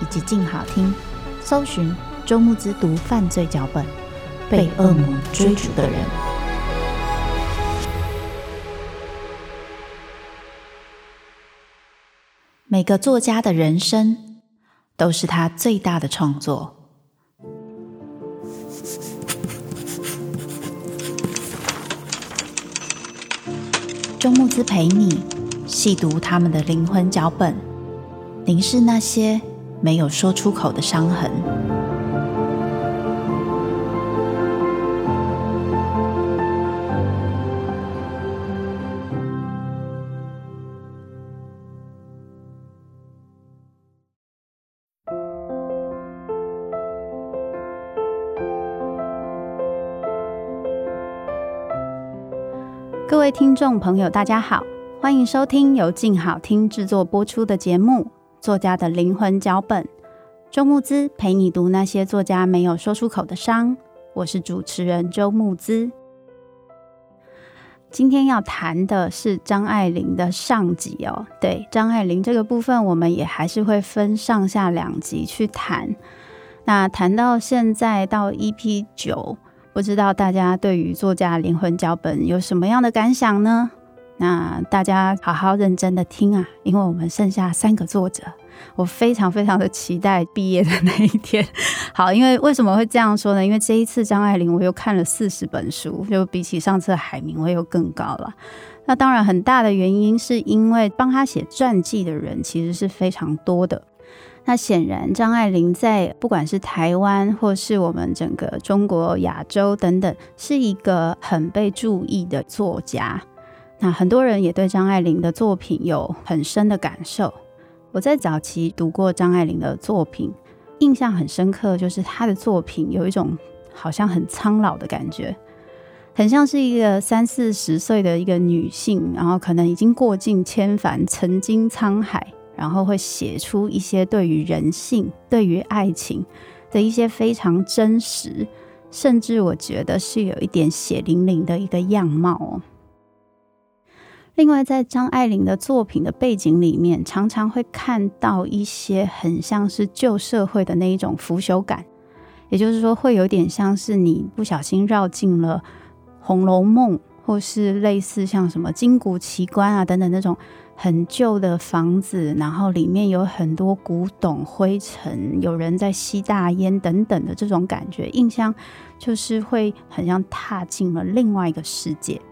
以及静好听，搜寻周慕之读犯罪脚本，被恶魔追逐的人。每个作家的人生都是他最大的创作。周慕之陪你细读他们的灵魂脚本，凝视那些没有说出口的伤痕。各位听众朋友，大家好，欢迎收听由静好听制作播出的节目《作家的灵魂脚本》。周慕姿陪你读那些作家没有说出口的伤。我是主持人周慕姿。今天要谈的是张爱玲的上集哦。对，张爱玲这个部分，我们也还是会分上下两集去谈。那谈到现在到 EP 九。不知道大家对于作家灵魂脚本有什么样的感想呢？那大家好好认真的听啊，因为我们剩下三个作者，我非常非常的期待毕业的那一天。好，因为为什么会这样说呢？因为这一次张爱玲我又看了四十本书，就比起上次海明我又更高了。那当然很大的原因是因为帮他写传记的人其实是非常多的。那显然，张爱玲在不管是台湾或是我们整个中国、亚洲等等，是一个很被注意的作家。那很多人也对张爱玲的作品有很深的感受。我在早期读过张爱玲的作品，印象很深刻，就是她的作品有一种好像很苍老的感觉，很像是一个三四十岁的一个女性，然后可能已经过尽千帆，曾经沧海。然后会写出一些对于人性、对于爱情的一些非常真实，甚至我觉得是有一点血淋淋的一个样貌哦。另外，在张爱玲的作品的背景里面，常常会看到一些很像是旧社会的那一种腐朽感，也就是说，会有点像是你不小心绕进了《红楼梦》，或是类似像什么金谷奇观啊等等那种。很旧的房子，然后里面有很多古董灰尘，有人在吸大烟等等的这种感觉，印象就是会很像踏进了另外一个世界。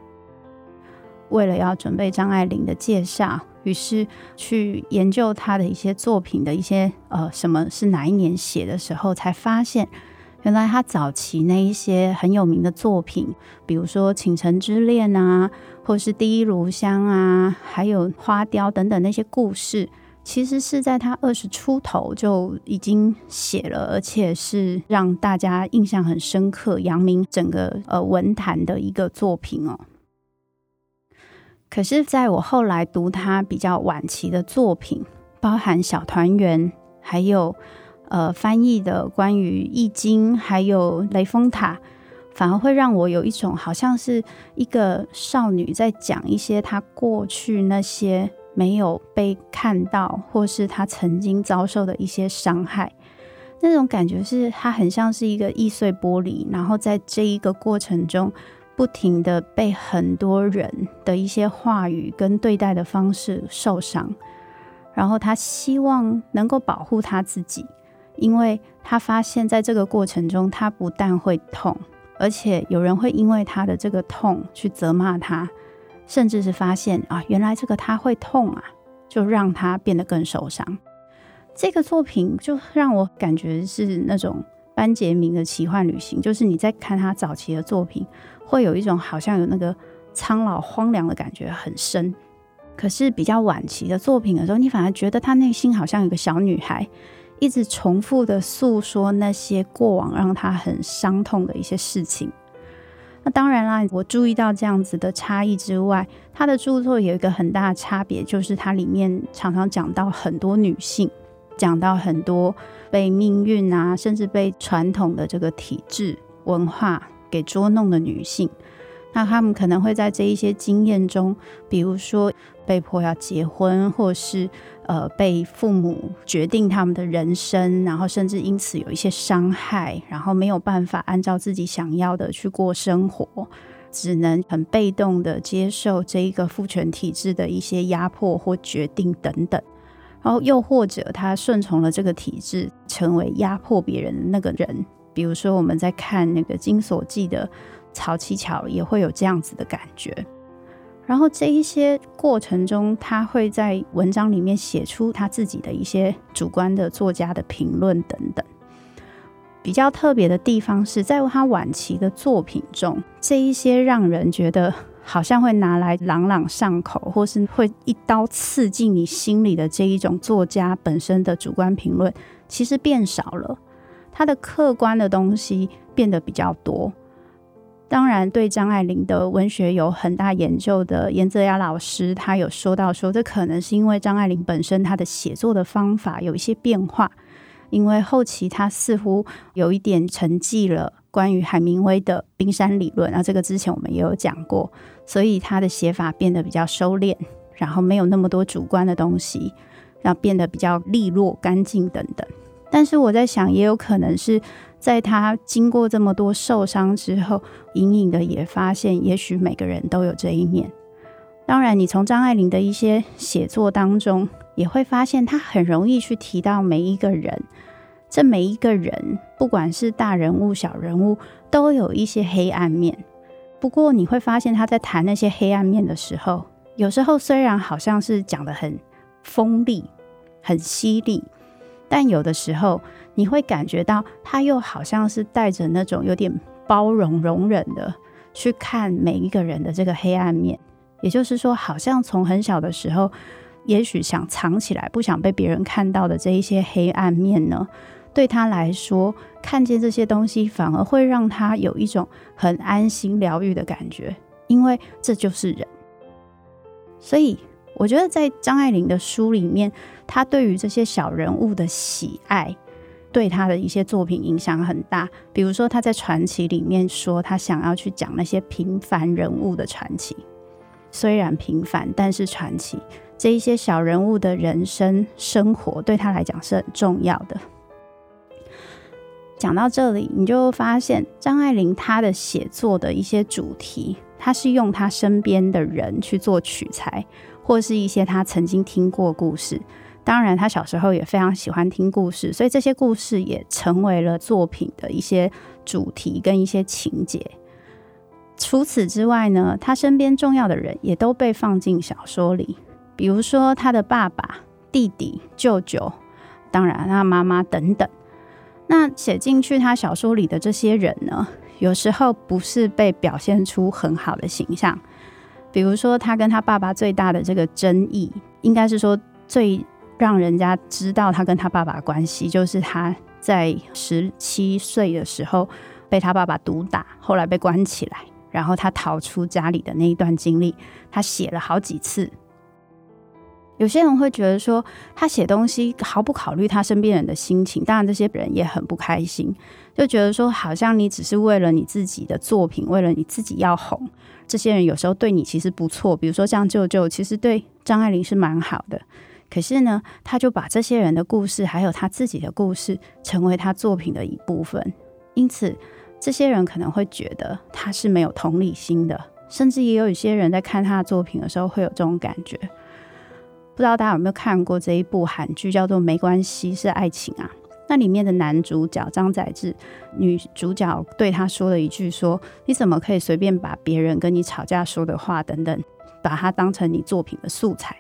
为了要准备张爱玲的介绍，于是去研究她的一些作品的一些呃，什么是哪一年写的时候，才发现。原来她早期那一些很有名的作品，比如说《倾城之恋》啊，或是《第一炉香》啊，还有《花雕》等等那些故事，其实是在她二十出头就已经写了，而且是让大家印象很深刻、扬名整个呃文坛的一个作品哦。可是，在我后来读他比较晚期的作品，包含《小团圆》，还有。呃，翻译的关于《易经》还有《雷峰塔》，反而会让我有一种好像是一个少女在讲一些她过去那些没有被看到，或是她曾经遭受的一些伤害。那种感觉是她很像是一个易碎玻璃，然后在这一个过程中，不停的被很多人的一些话语跟对待的方式受伤，然后他希望能够保护他自己。因为他发现在这个过程中，他不但会痛，而且有人会因为他的这个痛去责骂他，甚至是发现啊，原来这个他会痛啊，就让他变得更受伤。这个作品就让我感觉是那种班杰明的奇幻旅行，就是你在看他早期的作品，会有一种好像有那个苍老荒凉的感觉很深。可是比较晚期的作品的时候，你反而觉得他内心好像有个小女孩，一直重复的诉说那些过往让他很伤痛的一些事情。那当然啦，我注意到这样子的差异之外，他的著作有一个很大的差别，就是它里面常常讲到很多女性，讲到很多被命运啊，甚至被传统的这个体制文化给捉弄的女性。那他们可能会在这一些经验中，比如说被迫要结婚，或是呃被父母决定他们的人生，然后甚至因此有一些伤害，然后没有办法按照自己想要的去过生活，只能很被动的接受这一个父权体制的一些压迫或决定等等，然后又或者他顺从了这个体制，成为压迫别人的那个人，比如说我们在看那个《金锁记》的。曹七巧也会有这样子的感觉，然后这一些过程中，他会在文章里面写出他自己的一些主观的作家的评论等等。比较特别的地方是在他晚期的作品中，这一些让人觉得好像会拿来朗朗上口，或是会一刀刺进你心里的这一种作家本身的主观评论，其实变少了，他的客观的东西变得比较多。当然，对张爱玲的文学有很大研究的严泽雅老师，他有说到说，这可能是因为张爱玲本身她的写作的方法有一些变化，因为后期她似乎有一点沉寂了关于海明威的冰山理论，那这个之前我们也有讲过，所以他的写法变得比较收敛，然后没有那么多主观的东西，然后变得比较利落、干净等等。但是我在想，也有可能是。在他经过这么多受伤之后，隐隐的也发现，也许每个人都有这一面。当然，你从张爱玲的一些写作当中，也会发现她很容易去提到每一个人。这每一个人，不管是大人物、小人物，都有一些黑暗面。不过，你会发现他在谈那些黑暗面的时候，有时候虽然好像是讲得很锋利、很犀利，但有的时候。你会感觉到他又好像是带着那种有点包容、容忍的去看每一个人的这个黑暗面，也就是说，好像从很小的时候，也许想藏起来、不想被别人看到的这一些黑暗面呢，对他来说，看见这些东西反而会让他有一种很安心、疗愈的感觉，因为这就是人。所以，我觉得在张爱玲的书里面，他对于这些小人物的喜爱。对他的一些作品影响很大，比如说他在传奇里面说，他想要去讲那些平凡人物的传奇，虽然平凡，但是传奇。这一些小人物的人生生活对他来讲是很重要的。讲到这里，你就发现张爱玲她的写作的一些主题，她是用她身边的人去做取材，或是一些她曾经听过故事。当然，她小时候也非常喜欢听故事，所以这些故事也成为了作品的一些主题跟一些情节。除此之外呢，他身边重要的人也都被放进小说里，比如说他的爸爸、弟弟、舅舅，当然他妈妈等等。那写进去他小说里的这些人呢，有时候不是被表现出很好的形象，比如说他跟他爸爸最大的这个争议，应该是说最。让人家知道他跟他爸爸的关系，就是他在十七岁的时候被他爸爸毒打，后来被关起来，然后他逃出家里的那一段经历，他写了好几次。有些人会觉得说他写东西毫不考虑他身边人的心情，当然这些人也很不开心，就觉得说好像你只是为了你自己的作品，为了你自己要红。这些人有时候对你其实不错，比如说像舅舅，其实对张爱玲是蛮好的。可是呢，他就把这些人的故事，还有他自己的故事，成为他作品的一部分。因此，这些人可能会觉得他是没有同理心的，甚至也有一些人在看他的作品的时候会有这种感觉。不知道大家有没有看过这一部韩剧，叫做《没关系是爱情》啊？那里面的男主角张载志，女主角对他说了一句说：“你怎么可以随便把别人跟你吵架说的话等等，把它当成你作品的素材？”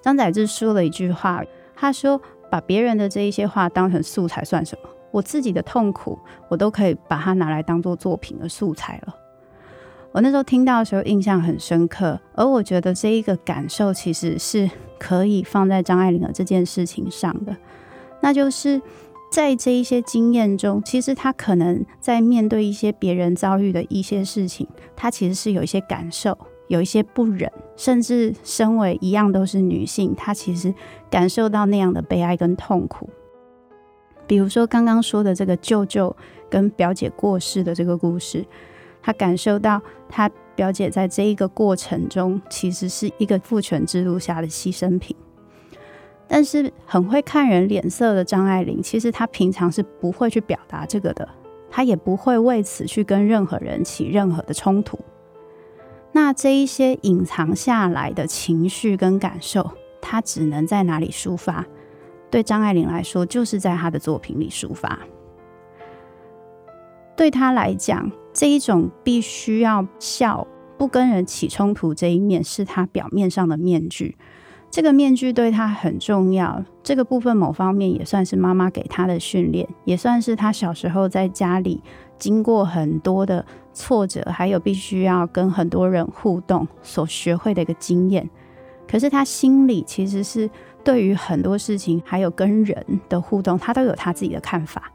张载志说了一句话，他说：“把别人的这一些话当成素材算什么？我自己的痛苦，我都可以把它拿来当做作品的素材了。”我那时候听到的时候印象很深刻，而我觉得这一个感受其实是可以放在张爱玲的这件事情上的，那就是。在这一些经验中，其实他可能在面对一些别人遭遇的一些事情，他其实是有一些感受，有一些不忍，甚至身为一样都是女性，她其实感受到那样的悲哀跟痛苦。比如说刚刚说的这个舅舅跟表姐过世的这个故事，他感受到他表姐在这一个过程中，其实是一个父权制度下的牺牲品。但是很会看人脸色的张爱玲，其实她平常是不会去表达这个的，她也不会为此去跟任何人起任何的冲突。那这一些隐藏下来的情绪跟感受，她只能在哪里抒发？对张爱玲来说，就是在她的作品里抒发。对她来讲，这一种必须要笑，不跟人起冲突这一面，是他表面上的面具。这个面具对他很重要，这个部分某方面也算是妈妈给他的训练，也算是他小时候在家里经过很多的挫折，还有必须要跟很多人互动所学会的一个经验。可是他心里其实是对于很多事情，还有跟人的互动，他都有他自己的看法。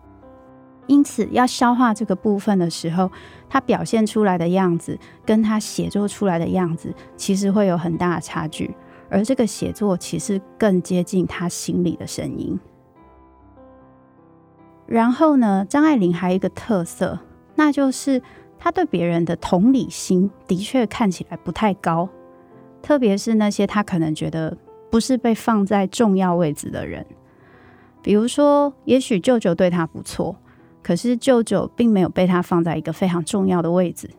因此，要消化这个部分的时候，他表现出来的样子跟他写作出来的样子，其实会有很大的差距。而这个写作其实更接近他心里的声音。然后呢，张爱玲还有一个特色，那就是她对别人的同理心的确看起来不太高，特别是那些她可能觉得不是被放在重要位置的人，比如说，也许舅舅对她不错，可是舅舅并没有被他放在一个非常重要的位置，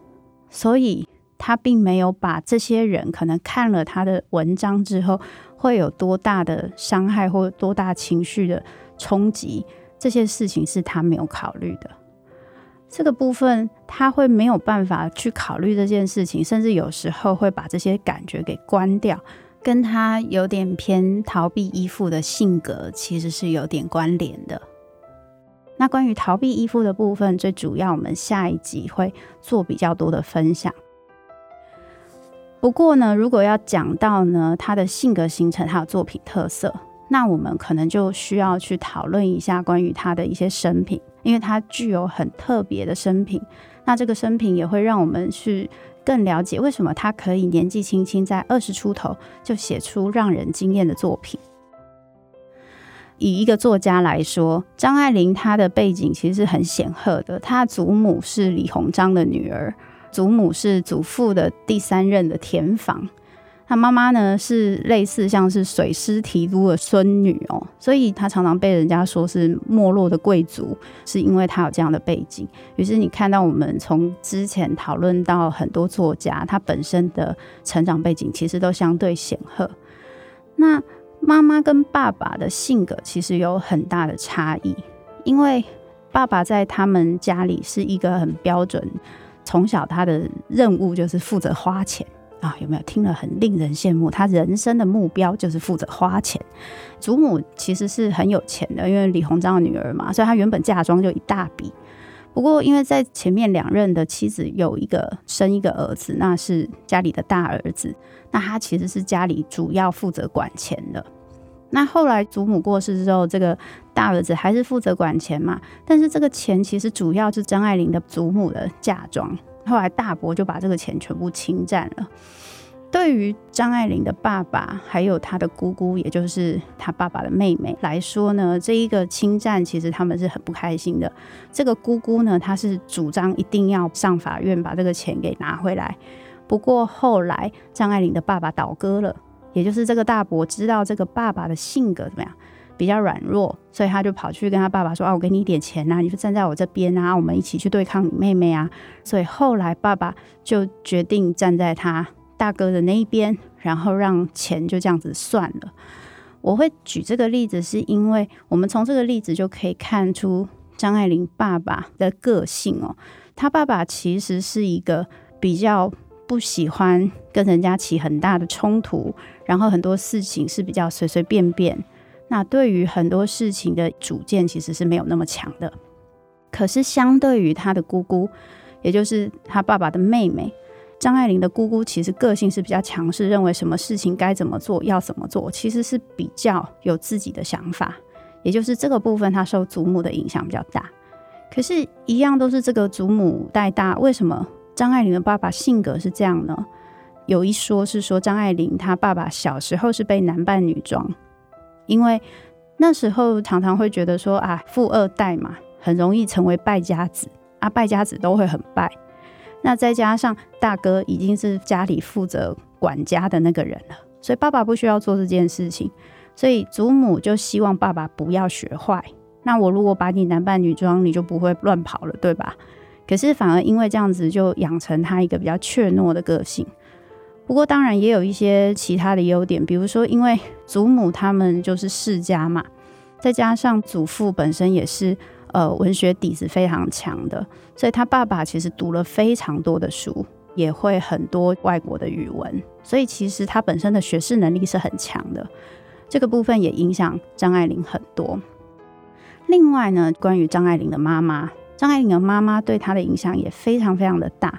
所以。他并没有把这些人可能看了他的文章之后会有多大的伤害或多大情绪的冲击，这些事情是他没有考虑的。这个部分他会没有办法去考虑这件事情，甚至有时候会把这些感觉给关掉，跟他有点偏逃避依附的性格其实是有点关联的。那关于逃避依附的部分，最主要我们下一集会做比较多的分享。不过呢，如果要讲到呢，他的性格形成，还有作品特色，那我们可能就需要去讨论一下关于他的一些生平，因为他具有很特别的生平。那这个生平也会让我们去更了解为什么他可以年纪轻轻在二十出头就写出让人惊艳的作品。以一个作家来说，张爱玲她的背景其实是很显赫的，她祖母是李鸿章的女儿。祖母是祖父的第三任的田房，他妈妈呢是类似像是水师提督的孙女哦，所以她常常被人家说是没落的贵族，是因为她有这样的背景。于是你看到我们从之前讨论到很多作家，他本身的成长背景其实都相对显赫。那妈妈跟爸爸的性格其实有很大的差异，因为爸爸在他们家里是一个很标准。从小他的任务就是负责花钱啊，有没有听了很令人羡慕？他人生的目标就是负责花钱。祖母其实是很有钱的，因为李鸿章的女儿嘛，所以她原本嫁妆就一大笔。不过因为在前面两任的妻子有一个生一个儿子，那是家里的大儿子，那他其实是家里主要负责管钱的。那后来祖母过世之后，这个大儿子还是负责管钱嘛。但是这个钱其实主要是张爱玲的祖母的嫁妆。后来大伯就把这个钱全部侵占了。对于张爱玲的爸爸还有她的姑姑，也就是她爸爸的妹妹来说呢，这一个侵占其实他们是很不开心的。这个姑姑呢，她是主张一定要上法院把这个钱给拿回来。不过后来张爱玲的爸爸倒戈了。也就是这个大伯知道这个爸爸的性格怎么样，比较软弱，所以他就跑去跟他爸爸说：“啊，我给你一点钱啊，你就站在我这边啊，我们一起去对抗你妹妹啊。”所以后来爸爸就决定站在他大哥的那一边，然后让钱就这样子算了。我会举这个例子，是因为我们从这个例子就可以看出张爱玲爸爸的个性哦。他爸爸其实是一个比较不喜欢跟人家起很大的冲突，然后很多事情是比较随随便便。那对于很多事情的主见其实是没有那么强的。可是相对于他的姑姑，也就是他爸爸的妹妹。张爱玲的姑姑其实个性是比较强势，认为什么事情该怎么做，要怎么做，其实是比较有自己的想法。也就是这个部分，她受祖母的影响比较大。可是，一样都是这个祖母带大，为什么张爱玲的爸爸性格是这样呢？有一说是说，张爱玲她爸爸小时候是被男扮女装，因为那时候常常会觉得说啊，富二代嘛，很容易成为败家子啊，败家子都会很败。那再加上大哥已经是家里负责管家的那个人了，所以爸爸不需要做这件事情，所以祖母就希望爸爸不要学坏。那我如果把你男扮女装，你就不会乱跑了，对吧？可是反而因为这样子，就养成他一个比较怯懦的个性。不过当然也有一些其他的优点，比如说因为祖母他们就是世家嘛，再加上祖父本身也是。呃，文学底子非常强的，所以他爸爸其实读了非常多的书，也会很多外国的语文，所以其实他本身的学识能力是很强的。这个部分也影响张爱玲很多。另外呢，关于张爱玲的妈妈，张爱玲的妈妈对她的影响也非常非常的大。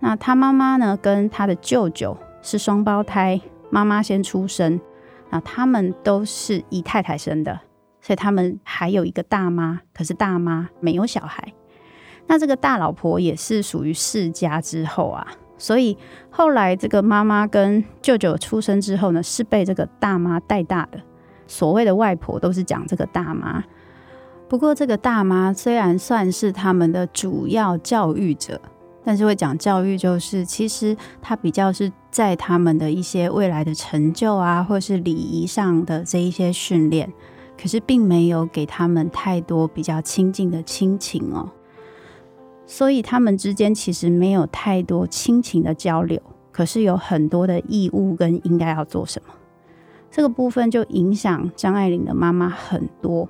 那她妈妈呢，跟她的舅舅是双胞胎，妈妈先出生，那他们都是姨太太生的。所以他们还有一个大妈，可是大妈没有小孩。那这个大老婆也是属于世家之后啊，所以后来这个妈妈跟舅舅出生之后呢，是被这个大妈带大的。所谓的外婆都是讲这个大妈。不过这个大妈虽然算是他们的主要教育者，但是会讲教育，就是其实她比较是在他们的一些未来的成就啊，或是礼仪上的这一些训练。可是并没有给他们太多比较亲近的亲情哦，所以他们之间其实没有太多亲情的交流。可是有很多的义务跟应该要做什么，这个部分就影响张爱玲的妈妈很多。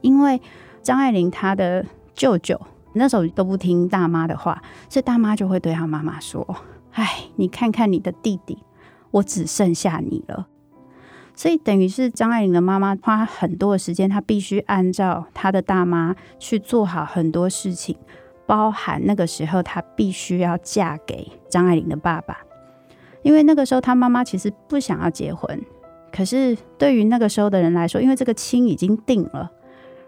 因为张爱玲她的舅舅那时候都不听大妈的话，所以大妈就会对她妈妈说：“哎，你看看你的弟弟，我只剩下你了。”所以等于是张爱玲的妈妈花很多的时间，她必须按照她的大妈去做好很多事情，包含那个时候她必须要嫁给张爱玲的爸爸，因为那个时候她妈妈其实不想要结婚，可是对于那个时候的人来说，因为这个亲已经定了，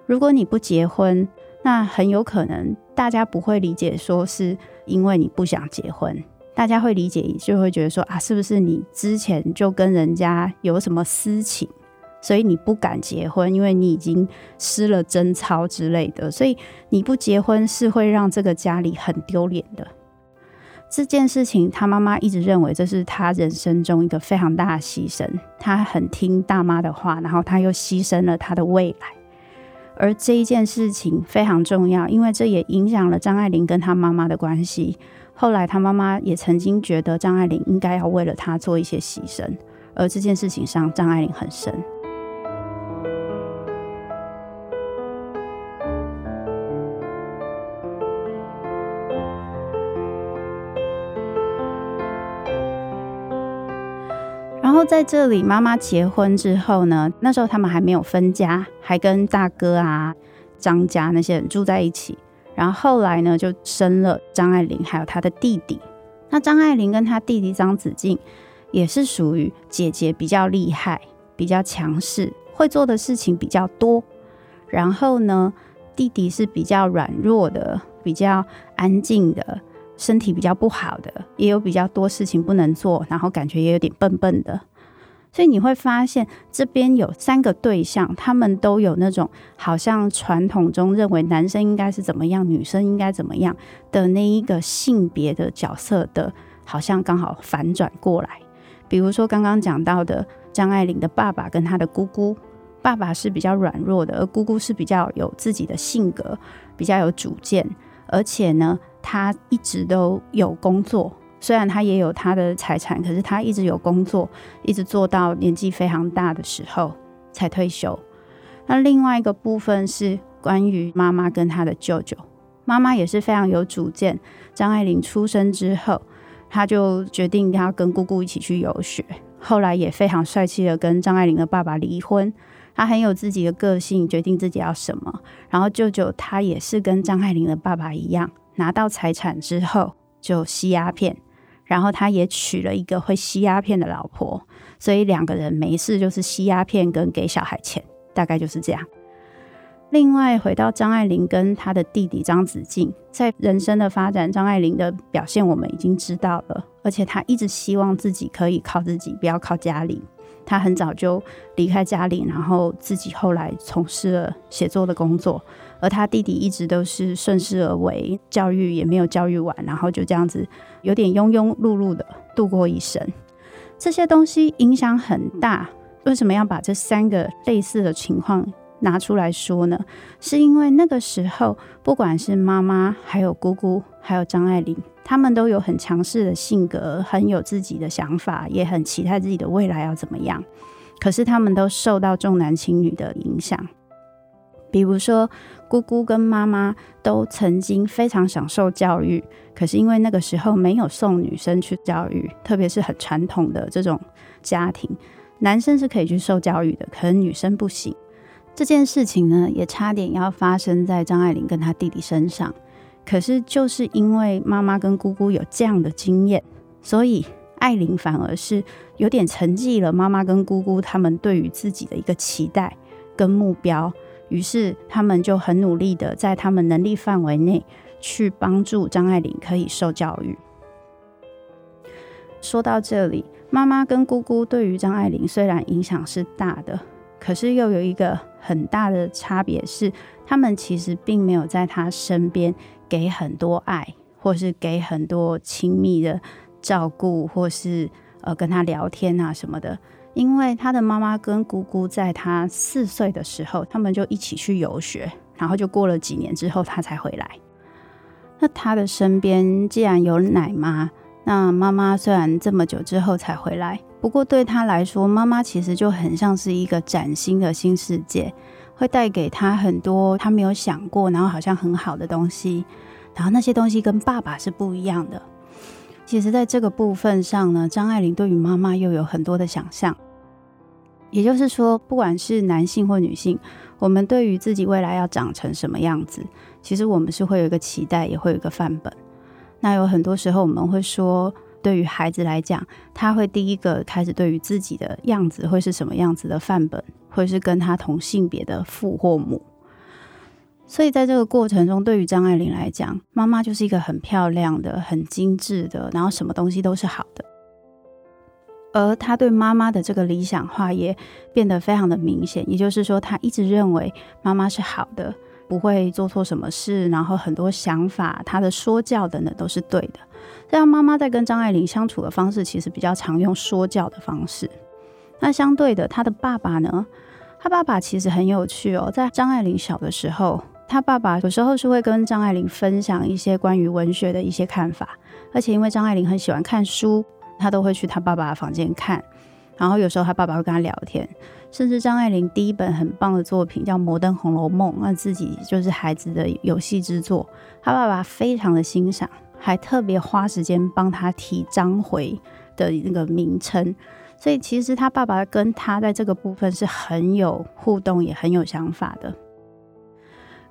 如果你不结婚，那很有可能大家不会理解说是因为你不想结婚。大家会理解，就会觉得说啊，是不是你之前就跟人家有什么私情，所以你不敢结婚，因为你已经失了贞操之类的，所以你不结婚是会让这个家里很丢脸的。这件事情，他妈妈一直认为这是他人生中一个非常大的牺牲。他很听大妈的话，然后他又牺牲了他的未来，而这一件事情非常重要，因为这也影响了张爱玲跟她妈妈的关系。后来，她妈妈也曾经觉得张爱玲应该要为了她做一些牺牲，而这件事情上，张爱玲很深。在这里，妈妈结婚之后呢，那时候他们还没有分家，还跟大哥啊、张家那些人住在一起。然后后来呢，就生了张爱玲，还有她的弟弟。那张爱玲跟她弟弟张子静，也是属于姐姐比较厉害、比较强势，会做的事情比较多。然后呢，弟弟是比较软弱的、比较安静的，身体比较不好的，也有比较多事情不能做，然后感觉也有点笨笨的。所以你会发现，这边有三个对象，他们都有那种好像传统中认为男生应该是怎么样，女生应该怎么样的那一个性别的角色的，好像刚好反转过来。比如说刚刚讲到的张爱玲的爸爸跟她的姑姑，爸爸是比较软弱的，而姑姑是比较有自己的性格，比较有主见，而且呢，她一直都有工作。虽然他也有他的财产，可是他一直有工作，一直做到年纪非常大的时候。才退休。那另外一个部分是关于妈妈跟他的舅舅，妈妈也是非常有主见。张爱玲出生之后，她就决定要跟姑姑一起去游学，后来也非常帅气的跟张爱玲的爸爸离婚。她很有自己的个性，决定自己要什么。然后舅舅他也是跟张爱玲的爸爸一样，拿到财产之后就吸鸦片，然后他也娶了一个会吸鸦片的老婆，所以两个人没事就是吸鸦片跟给小孩钱。大概就是这样。另外，回到张爱玲跟她的弟弟张子静，在人生的发展，张爱玲的表现我们已经知道了，而且她一直希望自己可以靠自己，不要靠家里。她很早就离开家里，然后自己后来从事了写作的工作，而他弟弟一直都是顺势而为，教育也没有教育完，然后就这样子有点庸庸碌碌的度过一生。这些东西影响很大。为什么要把这三个类似的情况拿出来说呢？是因为那个时候，不管是妈妈、还有姑姑、还有张爱玲，他们都有很强势的性格，很有自己的想法，也很期待自己的未来要怎么样。可是他们都受到重男轻女的影响。比如说，姑姑跟妈妈都曾经非常享受教育，可是因为那个时候没有送女生去教育，特别是很传统的这种家庭。男生是可以去受教育的，可是女生不行。这件事情呢，也差点要发生在张爱玲跟她弟弟身上。可是就是因为妈妈跟姑姑有这样的经验，所以爱玲反而是有点沉寂了妈妈跟姑姑他们对于自己的一个期待跟目标。于是他们就很努力的在他们能力范围内去帮助张爱玲可以受教育。说到这里。妈妈跟姑姑对于张爱玲虽然影响是大的，可是又有一个很大的差别是，他们其实并没有在她身边给很多爱，或是给很多亲密的照顾，或是呃跟她聊天啊什么的。因为他的妈妈跟姑姑在他四岁的时候，他们就一起去游学，然后就过了几年之后，他才回来。那他的身边既然有奶妈。那妈妈虽然这么久之后才回来，不过对他来说，妈妈其实就很像是一个崭新的新世界，会带给他很多他没有想过，然后好像很好的东西，然后那些东西跟爸爸是不一样的。其实，在这个部分上呢，张爱玲对于妈妈又有很多的想象。也就是说，不管是男性或女性，我们对于自己未来要长成什么样子，其实我们是会有一个期待，也会有一个范本。那有很多时候，我们会说，对于孩子来讲，他会第一个开始对于自己的样子会是什么样子的范本，会是跟他同性别的父或母。所以在这个过程中，对于张爱玲来讲，妈妈就是一个很漂亮的、很精致的，然后什么东西都是好的。而他对妈妈的这个理想化也变得非常的明显，也就是说，他一直认为妈妈是好的。不会做错什么事，然后很多想法，他的说教等等都是对的。这样妈妈在跟张爱玲相处的方式，其实比较常用说教的方式。那相对的，他的爸爸呢？他爸爸其实很有趣哦。在张爱玲小的时候，他爸爸有时候是会跟张爱玲分享一些关于文学的一些看法，而且因为张爱玲很喜欢看书，他都会去他爸爸的房间看。然后有时候他爸爸会跟他聊天，甚至张爱玲第一本很棒的作品叫《摩登红楼梦》，那自己就是孩子的游戏之作，他爸爸非常的欣赏，还特别花时间帮他提章回的那个名称。所以其实他爸爸跟他在这个部分是很有互动，也很有想法的。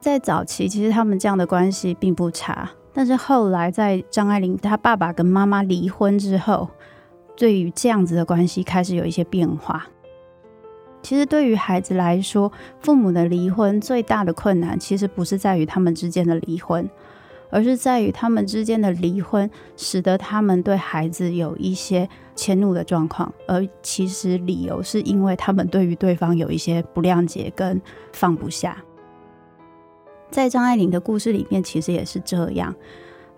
在早期，其实他们这样的关系并不差，但是后来在张爱玲她爸爸跟妈妈离婚之后。对于这样子的关系开始有一些变化。其实对于孩子来说，父母的离婚最大的困难，其实不是在于他们之间的离婚，而是在于他们之间的离婚，使得他们对孩子有一些迁怒的状况。而其实理由是因为他们对于对方有一些不谅解跟放不下。在张爱玲的故事里面，其实也是这样。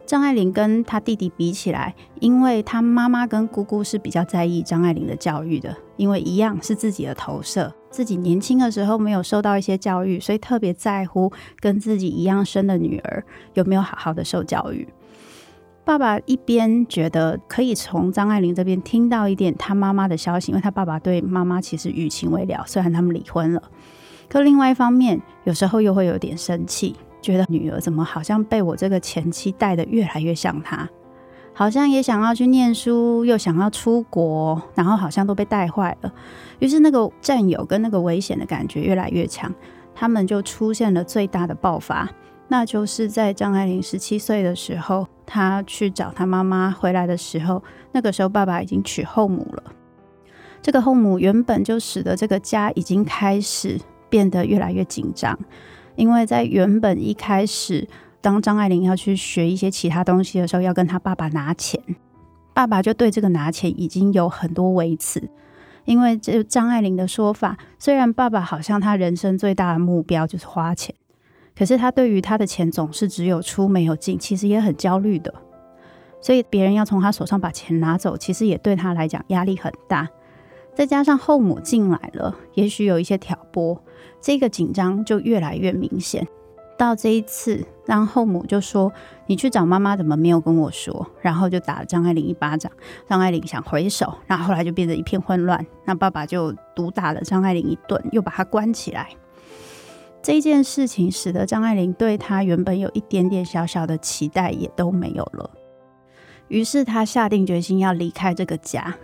张爱玲跟她弟弟比起来，因为她妈妈跟姑姑是比较在意张爱玲的教育的，因为一样是自己的投射，自己年轻的时候没有受到一些教育，所以特别在乎跟自己一样生的女儿有没有好好的受教育。爸爸一边觉得可以从张爱玲这边听到一点他妈妈的消息，因为他爸爸对妈妈其实余情未了，虽然他们离婚了。可另外一方面，有时候又会有点生气，觉得女儿怎么好像被我这个前妻带得越来越像她，好像也想要去念书，又想要出国，然后好像都被带坏了。于是那个占有跟那个危险的感觉越来越强，他们就出现了最大的爆发，那就是在张爱玲十七岁的时候，她去找她妈妈回来的时候，那个时候爸爸已经娶后母了。这个后母原本就使得这个家已经开始。变得越来越紧张，因为在原本一开始，当张爱玲要去学一些其他东西的时候，要跟她爸爸拿钱，爸爸就对这个拿钱已经有很多维持。因为这张爱玲的说法，虽然爸爸好像他人生最大的目标就是花钱，可是他对于他的钱总是只有出没有进，其实也很焦虑的。所以别人要从他手上把钱拿走，其实也对他来讲压力很大。再加上后母进来了，也许有一些挑拨，这个紧张就越来越明显。到这一次，让后母就说：“你去找妈妈，怎么没有跟我说？”然后就打了张爱玲一巴掌。张爱玲想回手，然后后来就变得一片混乱。那爸爸就毒打了张爱玲一顿，又把她关起来。这件事情使得张爱玲对她原本有一点点小小的期待也都没有了。于是她下定决心要离开这个家。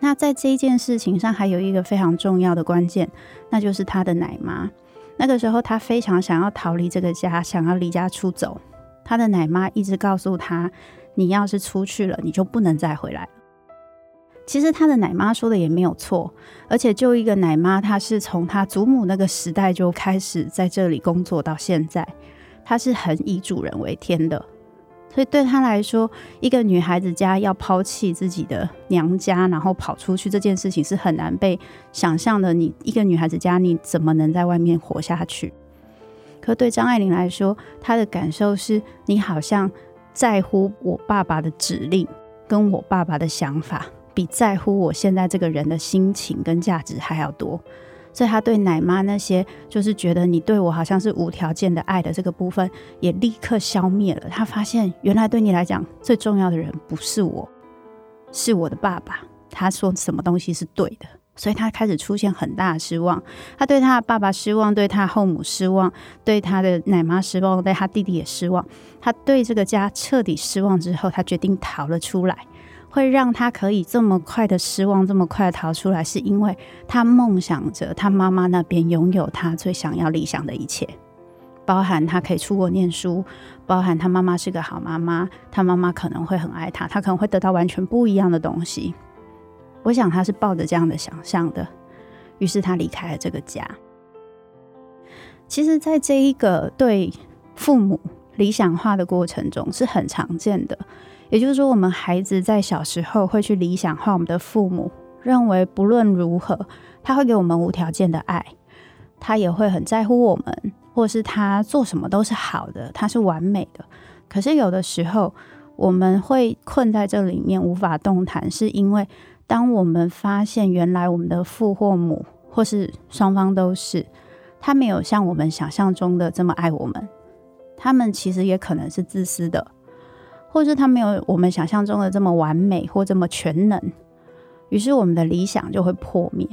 那在这一件事情上，还有一个非常重要的关键，那就是他的奶妈。那个时候，他非常想要逃离这个家，想要离家出走。他的奶妈一直告诉他：“你要是出去了，你就不能再回来了。”其实他的奶妈说的也没有错，而且就一个奶妈，她是从他祖母那个时代就开始在这里工作到现在，她是很以主人为天的。所以对他来说，一个女孩子家要抛弃自己的娘家，然后跑出去这件事情是很难被想象的。你一个女孩子家，你怎么能在外面活下去？可对张爱玲来说，她的感受是你好像在乎我爸爸的指令，跟我爸爸的想法，比在乎我现在这个人的心情跟价值还要多。所以他对奶妈那些就是觉得你对我好像是无条件的爱的这个部分，也立刻消灭了。他发现原来对你来讲最重要的人不是我，是我的爸爸。他说什么东西是对的，所以他开始出现很大的失望。他对他的爸爸失望，对他后母失望，对他的奶妈失望，对他弟弟也失望。他对这个家彻底失望之后，他决定逃了出来。会让他可以这么快的失望，这么快逃出来，是因为他梦想着他妈妈那边拥有他最想要理想的一切，包含他可以出国念书，包含他妈妈是个好妈妈，他妈妈可能会很爱他，他可能会得到完全不一样的东西。我想他是抱着这样的想象的，于是他离开了这个家。其实，在这一个对父母理想化的过程中，是很常见的。也就是说，我们孩子在小时候会去理想化我们的父母，认为不论如何，他会给我们无条件的爱，他也会很在乎我们，或是他做什么都是好的，他是完美的。可是有的时候，我们会困在这里面无法动弹，是因为当我们发现原来我们的父或母，或是双方都是，他没有像我们想象中的这么爱我们，他们其实也可能是自私的。或是他没有我们想象中的这么完美或这么全能，于是我们的理想就会破灭。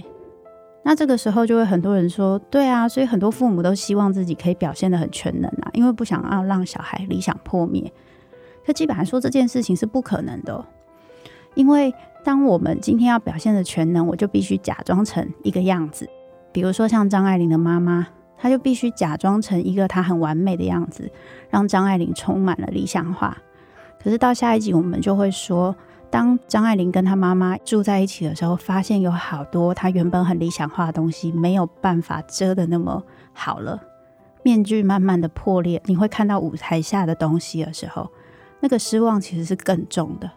那这个时候就会很多人说：“对啊，所以很多父母都希望自己可以表现得很全能啊，因为不想要让小孩理想破灭。”可基本上说这件事情是不可能的，因为当我们今天要表现的全能，我就必须假装成一个样子。比如说像张爱玲的妈妈，她就必须假装成一个她很完美的样子，让张爱玲充满了理想化。可是到下一集，我们就会说，当张爱玲跟她妈妈住在一起的时候，发现有好多她原本很理想化的东西没有办法遮得那么好了，面具慢慢的破裂，你会看到舞台下的东西的时候，那个失望其实是更重的。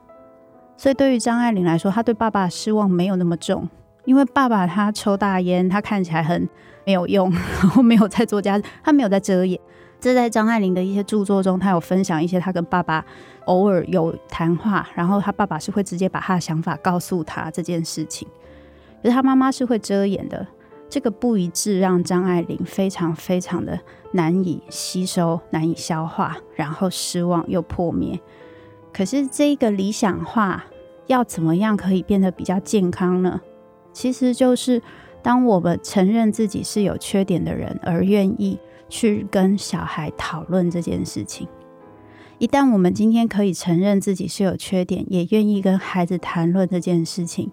所以对于张爱玲来说，她对爸爸的失望没有那么重，因为爸爸他抽大烟，他看起来很没有用，然后没有在做家，他没有在遮掩。这在张爱玲的一些著作中，他有分享一些他跟爸爸偶尔有谈话，然后他爸爸是会直接把他的想法告诉他这件事情，可是他妈妈是会遮掩的。这个不一致让张爱玲非常非常的难以吸收、难以消化，然后失望又破灭。可是这个理想化要怎么样可以变得比较健康呢？其实就是当我们承认自己是有缺点的人，而愿意去跟小孩讨论这件事情。一旦我们今天可以承认自己是有缺点，也愿意跟孩子谈论这件事情，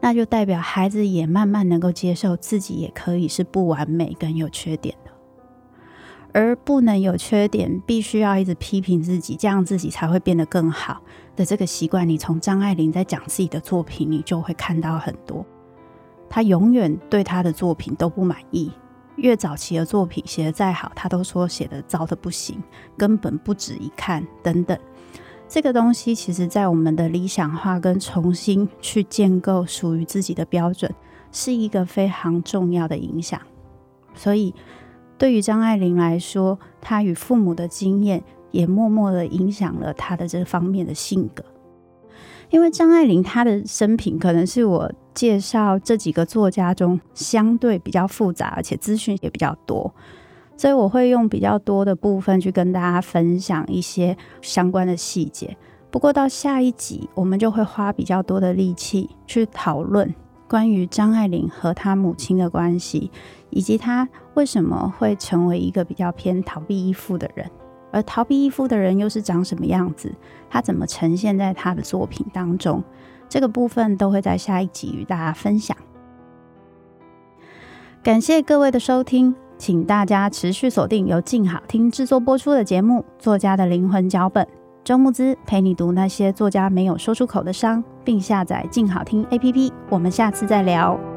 那就代表孩子也慢慢能够接受自己也可以是不完美跟有缺点的。而不能有缺点，必须要一直批评自己，这样自己才会变得更好的这个习惯，你从张爱玲在讲自己的作品，你就会看到很多。她永远对她的作品都不满意，越早期的作品写得再好，他都说写得糟的不行，根本不值一看等等。这个东西其实，在我们的理想化跟重新去建构属于自己的标准，是一个非常重要的影响。所以。对于张爱玲来说，她与父母的经验也默默的影响了她的这方面的性格。因为张爱玲她的生平可能是我介绍这几个作家中相对比较复杂，而且资讯也比较多，所以我会用比较多的部分去跟大家分享一些相关的细节。不过到下一集，我们就会花比较多的力气去讨论。关于张爱玲和她母亲的关系，以及她为什么会成为一个比较偏逃避依附的人，而逃避依附的人又是长什么样子？他怎么呈现在他的作品当中？这个部分都会在下一集与大家分享。感谢各位的收听，请大家持续锁定由静好听制作播出的节目《作家的灵魂脚本》。周木之陪你读那些作家没有说出口的伤，并下载静好听 APP。我们下次再聊。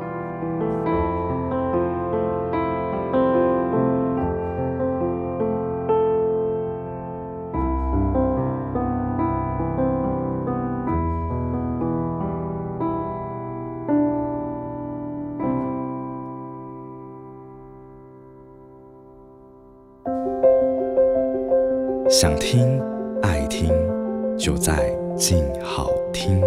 想听。爱听，就在静好听。